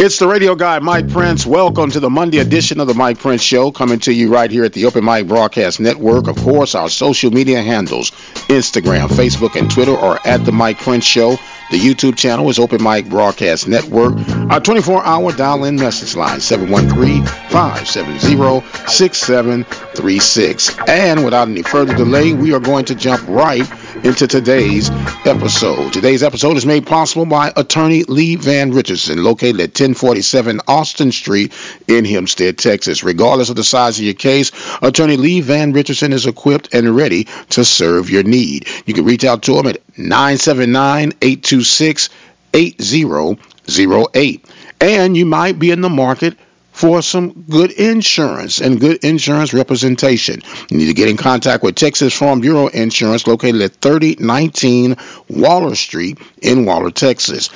It's the radio guy, Mike Prince. Welcome to the Monday edition of the Mike Prince Show, coming to you right here at the Open Mic Broadcast Network. Of course, our social media handles Instagram, Facebook, and Twitter are at the Mike Prince Show. The YouTube channel is Open Mic Broadcast Network. Our 24 hour dial in message line 713 570 6736. And without any further delay, we are going to jump right into today's episode. Today's episode is made possible by attorney Lee Van Richardson, located at 1047 Austin Street in Hempstead, Texas. Regardless of the size of your case, attorney Lee Van Richardson is equipped and ready to serve your need. You can reach out to him at 979 826 8008. And you might be in the market for some good insurance and good insurance representation. You need to get in contact with Texas Farm Bureau Insurance located at 3019 Waller Street in Waller, Texas.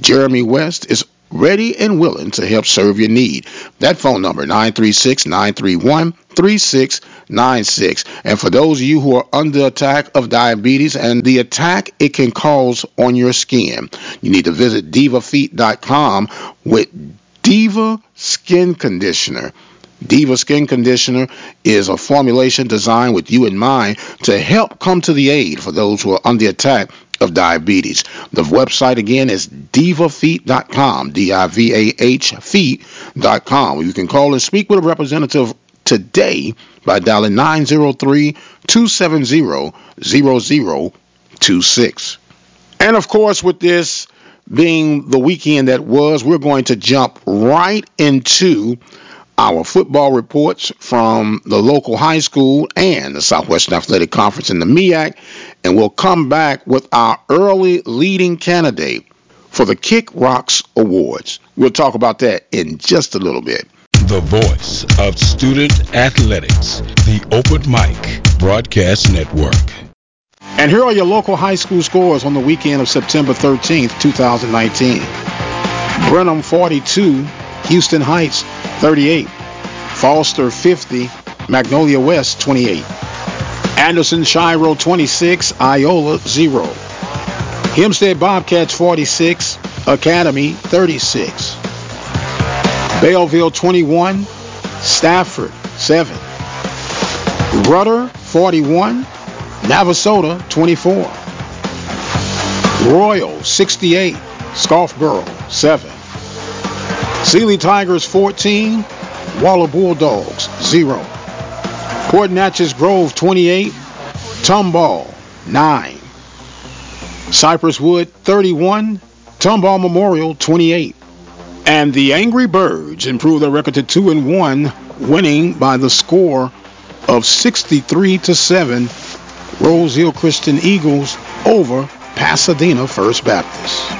Jeremy West is ready and willing to help serve your need. That phone number 936-931-3696. And for those of you who are under attack of diabetes and the attack it can cause on your skin, you need to visit divafeet.com with Diva Skin Conditioner. Diva Skin Conditioner is a formulation designed with you in mind to help come to the aid for those who are under attack of diabetes. The website again is divafeet.com, D-I-V-A-H feet.com. You can call and speak with a representative today by dialing 903-270-0026. And of course, with this being the weekend that was, we're going to jump right into our football reports from the local high school and the Southwestern Athletic Conference in the MEAC, and we'll come back with our early leading candidate for the Kick Rocks Awards. We'll talk about that in just a little bit. The voice of student athletics, the Open Mic Broadcast Network. And here are your local high school scores on the weekend of September 13th, 2019. Brenham 42, Houston Heights 38, Foster 50, Magnolia West 28, Anderson Shiro 26, Iola 0, Hempstead Bobcats 46, Academy 36, Belleville 21, Stafford 7, Rudder 41, Navasota 24. Royal 68. Scarborough 7. Sealy Tigers 14. Waller Bulldogs 0. Port Neches Grove 28. Tomball 9. Cypress Wood 31. Tomball Memorial 28. And the Angry Birds improved their record to 2 and 1, winning by the score of 63 to 7 Rose Hill Christian Eagles over Pasadena First Baptist.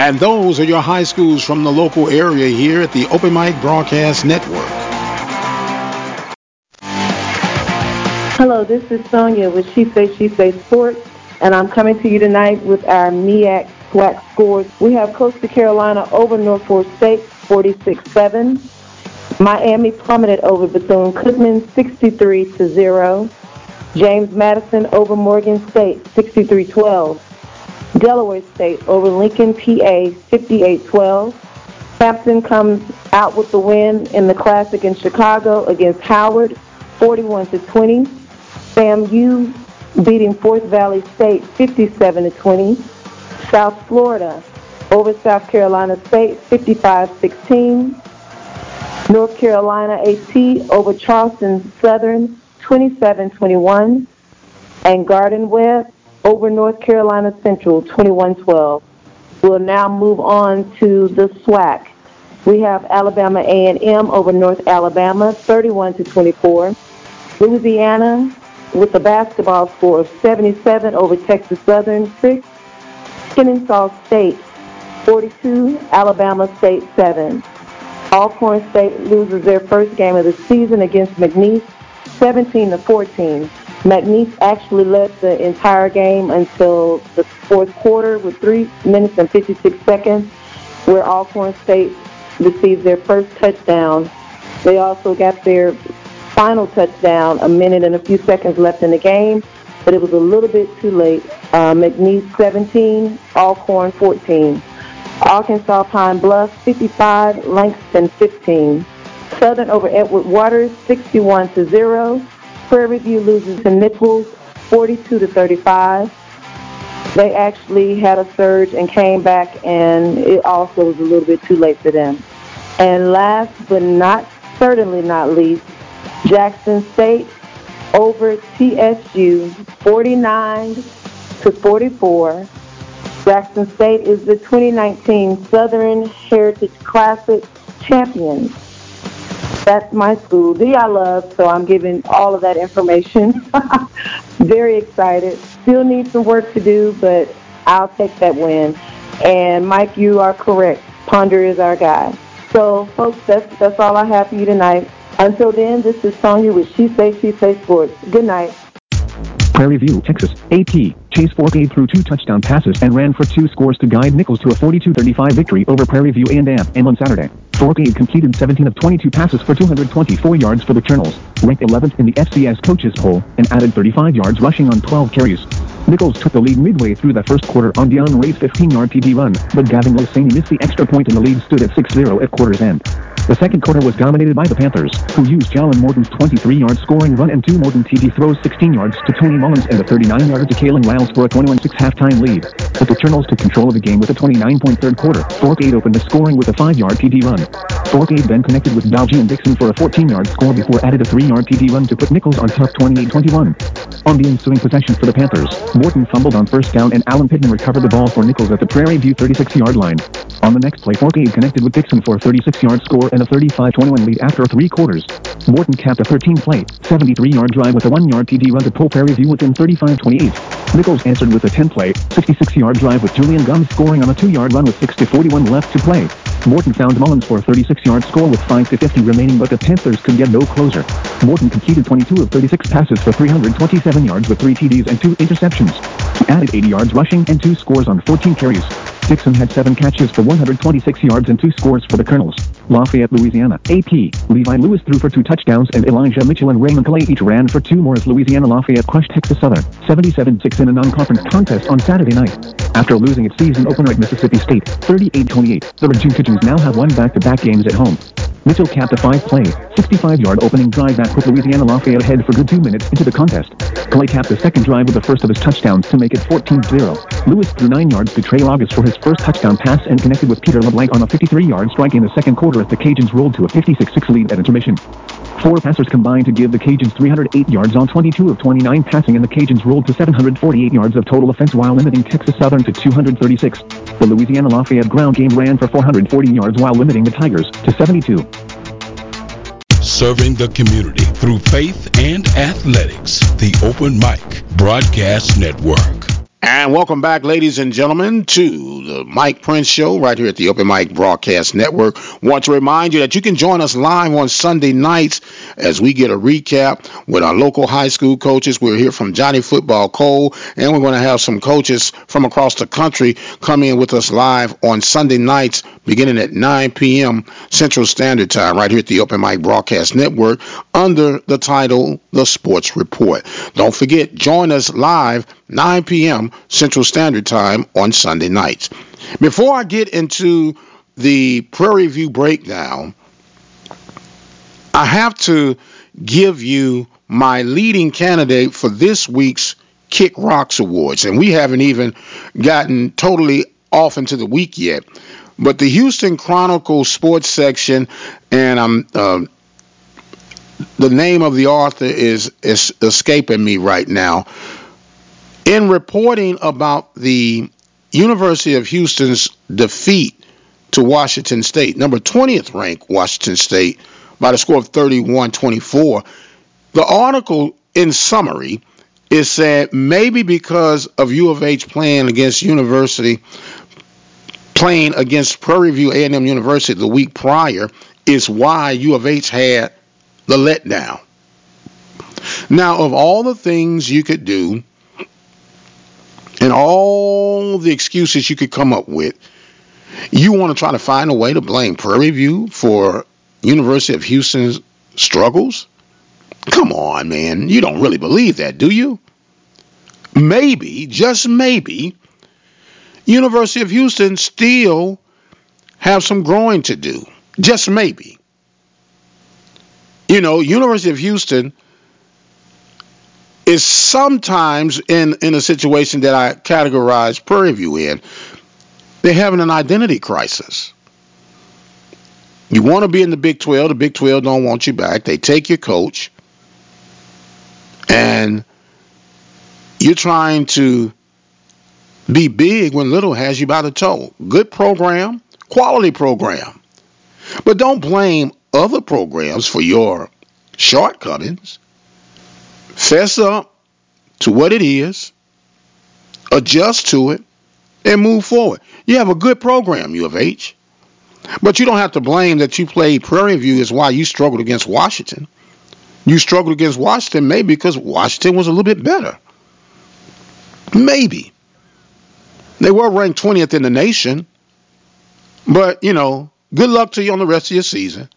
And those are your high schools from the local area here at the Open Mic Broadcast Network. Hello, this is Sonia with She Say She Say Sports, and I'm coming to you tonight with our MEAC SWAC scores. We have Coastal Carolina over Norfolk State 46-7. Miami plummeted over Bethune-Cookman 63 to 0. James Madison over Morgan State, 63-12. Delaware State over Lincoln, PA, 58-12. Hampton comes out with the win in the Classic in Chicago against Howard, 41-20. FAMU beating Fort Valley State, 57-20. South Florida over South Carolina State, 55-16. North Carolina AT over Charleston Southern, 27-21, and Gardner-Webb over North Carolina Central, 21-12. We'll now move on to the SWAC. We have Alabama A&M over North Alabama, 31 to 24. Louisiana with a basketball score of 77 over Texas Southern 6. Kennesaw State 42, Alabama State 7. Alcorn State loses their first game of the season against McNeese 17 to 14. McNeese actually led the entire game until the fourth quarter with 3 minutes and 56 seconds, where Alcorn State received their first touchdown. They also got their final touchdown a minute and a few seconds left in the game, but it was a little bit too late. Uh, McNeese 17, Alcorn 14. Arkansas Pine Bluff 55, Langston 15. Southern over Edward Waters 61 to 0. Prairie View loses to Nicholls 42 to 35. They actually had a surge and came back, and it also was a little bit too late for them. And last but not certainly not least, Jackson State over TSU 49 to 44. Jackson State is the 2019 Southern Heritage Classic champions. That's my school. D I love, so I'm giving all of that information. Very excited. Still need some work to do, but I'll take that win. And Mike, you are correct. Ponder is our guy. So, folks, that's that's all I have for you tonight. Until then, this is Sonya with She Say She Say Sports. Good night. Prairie View, Texas, AP. Chase Fourcade threw two touchdown passes and ran for two scores to guide Nicholls to a 42-35 victory over Prairie View A&M and on Saturday. Fourcade completed 17 of 22 passes for 224 yards for the Colonels, ranked 11th in the FCS coaches poll, and added 35 yards rushing on 12 carries. Nicholls took the lead midway through the first quarter on Dion Ray's 15-yard TD run, but Gavin Losani missed the extra point and the lead stood at 6-0 at quarter's end. The second quarter was dominated by the Panthers, who used Jalen Morton's 23-yard scoring run and two Morton TD throws 16 yards to Tony Mullins and a 39-yarder to Kalen Lyles for a 21-6 halftime lead. But the Colonels took control of the game with a 29-point third quarter. Fourcade opened the scoring with a 5-yard TD run. Fourcade then connected with Dai'Jean Dixon for a 14-yard score before added a 3-yard TD run to put Nicholls on top 28-21. On the ensuing possession for the Panthers, Morton fumbled on first down and Alan Pittman recovered the ball for Nicholls at the Prairie View 36-yard line. On the next play, Fourcade connected with Dixon for a 36-yard score and a 35-21 lead after three quarters. Morton capped a 13-play, 73-yard drive with a 1-yard TD run to pull Prairie View within 35-28. Nicholls answered with a 10-play, 66-yard drive with Julian Gums scoring on a 2-yard run with 6-41 left to play. Morton found Mullins for a 36-yard score with 5-50 remaining, but the Panthers could get no closer. Morton completed 22 of 36 passes for 327 yards with 3 TDs and 2 interceptions. He added 80 yards rushing and 2 scores on 14 carries. Dixon had 7 catches for 126 yards and 2 scores for the Colonels. Lafayette, Louisiana. AP. Levi Lewis threw for 2 touchdowns and Elijah Mitchell and Raymond Calais each ran for 2 more as Louisiana Lafayette crushed Texas Southern 77-6 in a non-conference contest on Saturday night. After losing its season opener at Mississippi State 38-28, the Raging Cajuns now have won back-to-back games at home. Mitchell capped a five-play, 65-yard opening drive that put Louisiana Lafayette ahead for good two minutes into the contest. Calais capped the second drive with the first of his touchdowns to make it 14-0. Lewis threw nine yards to Trey August for his first touchdown pass and connected with Peter LeBlanc on a 53-yard strike in the second quarter as the Cajuns rolled to a 56-6 lead at intermission. Four passers combined to give the Cajuns 308 yards on 22 of 29 passing and the Cajuns rolled to 748 yards of total offense while limiting Texas Southern to 236. The Louisiana Lafayette ground game ran for 440 yards while limiting the Tigers to 72. Serving the community through faith and athletics. The Open Mic Broadcast Network. And welcome back, ladies and gentlemen, to the Mike Prince Show right here at the Open Mic Broadcast Network. Want to remind you that you can join us live on Sunday nights as we get a recap with our local high school coaches. We're here from Johnny Football Cole, and we're going to have some coaches from across the country come in with us live on Sunday nights beginning at 9 p.m. Central Standard Time right here at the Open Mic Broadcast Network under the title The Sports Report. Don't forget, join us live 9 p.m. Central Standard Time on Sunday nights. Before I get into the Prairie View breakdown, I have to give you my leading candidate for this week's Kick Rocks Awards, and we haven't even gotten totally off into the week yet. But the Houston Chronicle sports section, and I'm uh, the name of the author is, is escaping me right now. In reporting about the University of Houston's defeat to Washington State, number 20th ranked Washington State by the score of 31-24, the article in summary is said maybe because of U of H playing against University playing against Prairie View A&M University the week prior is why U of H had the letdown. Now, of all the things you could do and all the excuses you could come up with, you want to try to find a way to blame Prairie View for University of Houston's struggles? Come on, man. You don't really believe that, do you? Maybe, just maybe, University of Houston still have some growing to do. Just maybe. You know, University of Houston is sometimes in, in a situation that I categorize Prairie View in. They're having an identity crisis. You want to be in the Big 12. The Big 12 don't want you back. They take your coach. And you're trying to be big when little has you by the toe. Good program, quality program. But don't blame other programs for your shortcomings. Fess up to what it is, adjust to it, and move forward. You have a good program, U of H. But you don't have to blame that you played Prairie View is why you struggled against Washington. You struggled against Washington maybe because Washington was a little bit better. Maybe. They were ranked 20th in the nation. But, you know, good luck to you on the rest of your season.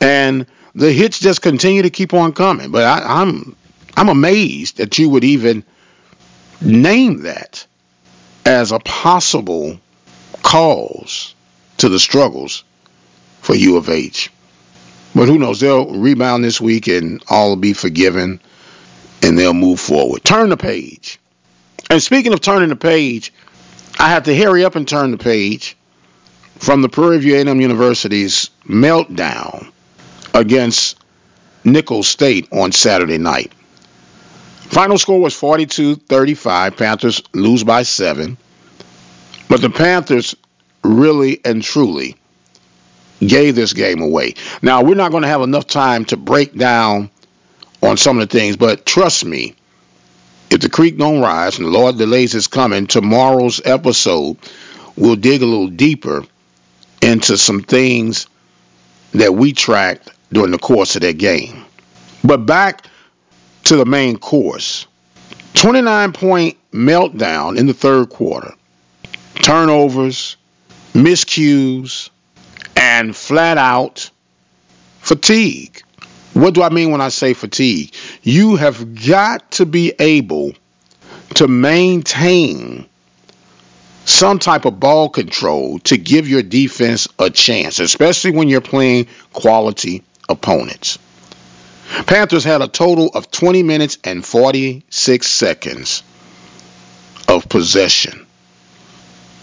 And the hits just continue to keep on coming. But I, I'm I'm amazed that you would even name that as a possible cause to the struggles for U of H. But who knows? They'll rebound this week and all will be forgiven and they'll move forward. Turn the page. And speaking of turning the page, I have to hurry up and turn the page from the Prairie View A&M University's meltdown against Nicholls State on Saturday night. Final score was 42-35. Panthers lose by 7. But the Panthers really and truly gave this game away. Now, we're not going to have enough time to break down on some of the things, but trust me, if the creek don't rise and the Lord delays his coming, tomorrow's episode will dig a little deeper into some things that we tracked during the course of that game. But back to the main course. 29 point meltdown in the third quarter. Turnovers, miscues, and flat out fatigue. What do I mean when I say fatigue? You have got to be able to maintain some type of ball control to give your defense a chance, especially when you're playing quality opponents. Panthers had a total of 20 minutes and 46 seconds of possession.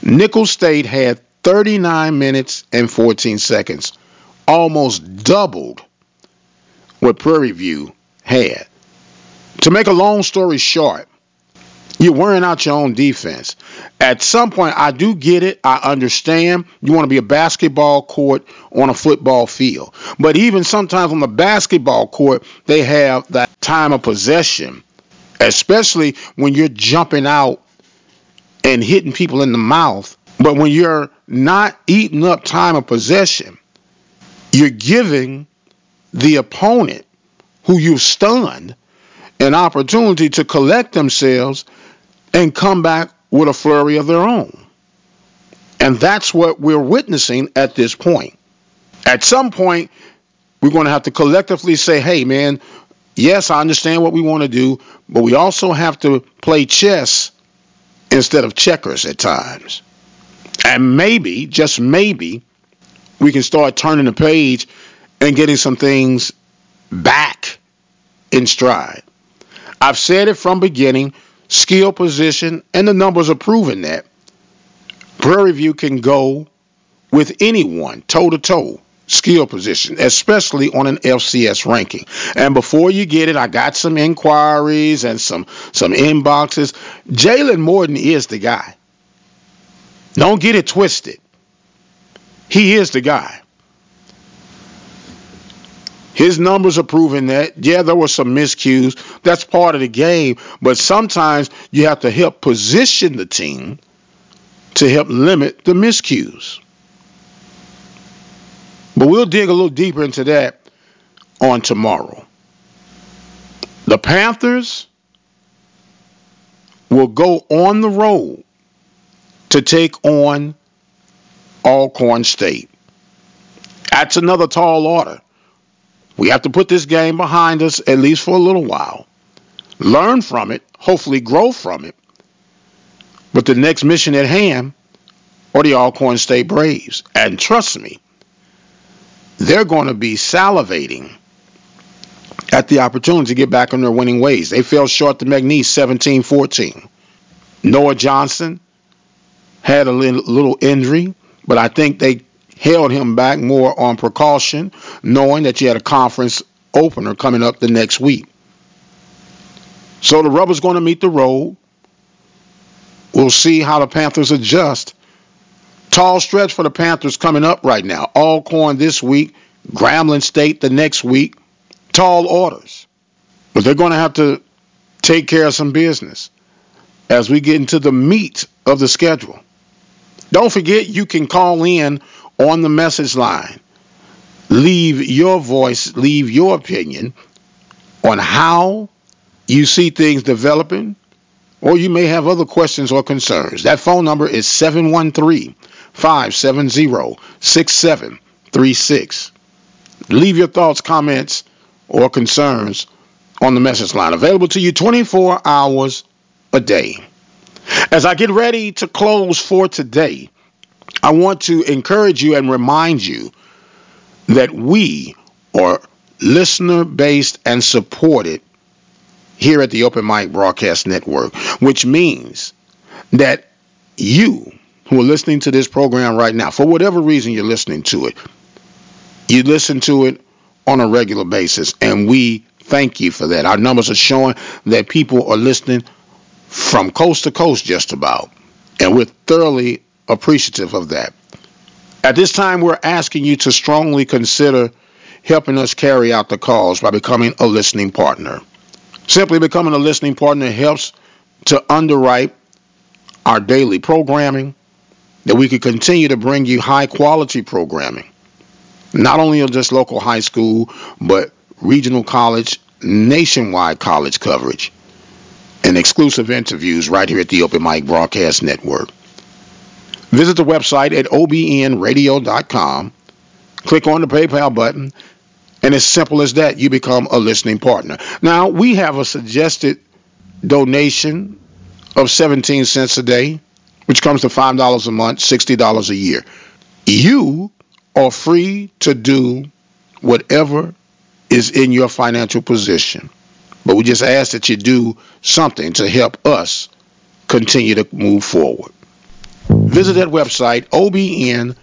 Nicholls State had 39 minutes and 14 seconds, almost doubled what Prairie View had. To make a long story short, you're wearing out your own defense. At some point, I do get it. I understand. You want to be a basketball court on a football field. But even sometimes on the basketball court, they have that time of possession, especially when you're jumping out and hitting people in the mouth. But when you're not eating up time of possession, you're giving the opponent who you've stunned an opportunity to collect themselves and come back with a flurry of their own. And that's what we're witnessing at this point. At some point, we're going to have to collectively say, hey, man, yes, I understand what we want to do, but we also have to play chess instead of checkers at times. And maybe, just maybe, we can start turning the page and getting some things back in stride. I've said it from beginning, skill position, and the numbers are proving that. Prairie View can go with anyone toe to toe skill position, especially on an FCS ranking. And before you get it, I got some inquiries and some some inboxes. Jalen Morton is the guy. Don't get it twisted. He is the guy. His numbers are proving that. Yeah, there were some miscues. That's part of the game. But sometimes you have to help position the team to help limit the miscues. But we'll dig a little deeper into that on tomorrow. The Panthers will go on the road to take on Alcorn State. That's another tall order. We have to put this game behind us at least for a little while. Learn from it, hopefully grow from it. But the next mission at hand are the Alcorn State Braves. And trust me, they're going to be salivating at the opportunity to get back on their winning ways. They fell short to McNeese 17 14. Noah Johnson had a little injury, but I think they held him back more on precaution, knowing that you had a conference opener coming up the next week. So the rubber's going to meet the road. We'll see how the Panthers adjust. Tall stretch for the Panthers coming up right now. Alcorn this week, Grambling State the next week. Tall orders. But they're going to have to take care of some business as we get into the meat of the schedule. Don't forget you can call in on the message line. Leave your voice, leave your opinion on how you see things developing, or you may have other questions or concerns. That phone number is 713 570 6736. Leave your thoughts, comments, or concerns on the message line. Available to you 24 hours a day. As I get ready to close for today, I want to encourage you and remind you that we are listener based and supported here at the Open Mic Broadcast Network, which means that you who are listening to this program right now, for whatever reason you're listening to it, you listen to it on a regular basis, and we thank you for that. Our numbers are showing that people are listening from coast to coast, just about, and we're thoroughly appreciative of that. At this time, we're asking you to strongly consider helping us carry out the cause by becoming a listening partner. Simply becoming a listening partner helps to underwrite our daily programming, that we can continue to bring you high quality programming, not only of just local high school, but regional college, nationwide college coverage, and exclusive interviews right here at the Open Mic Broadcast Network. Visit the website at obnradio.com, click on the PayPal button, and as simple as that, you become a listening partner. Now, we have a suggested donation of 17 cents a day, which comes to $5 a month, $60 a year. You are free to do whatever is in your financial position. But we just ask that you do something to help us continue to move forward. Visit that website, obnradio.com.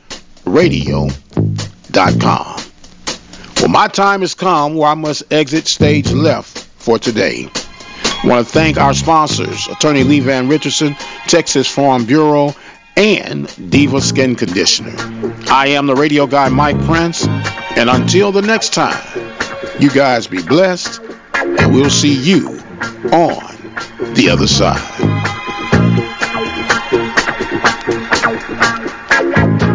Well, my time has come where I must exit stage left for today. I want to thank our sponsors, Attorney Lee Van Richardson, Texas Farm Bureau, and Diva Skin Conditioner. I am the radio guy, Mike Prince, and until the next time, you guys be blessed, and we'll see you on the other side. Thank you.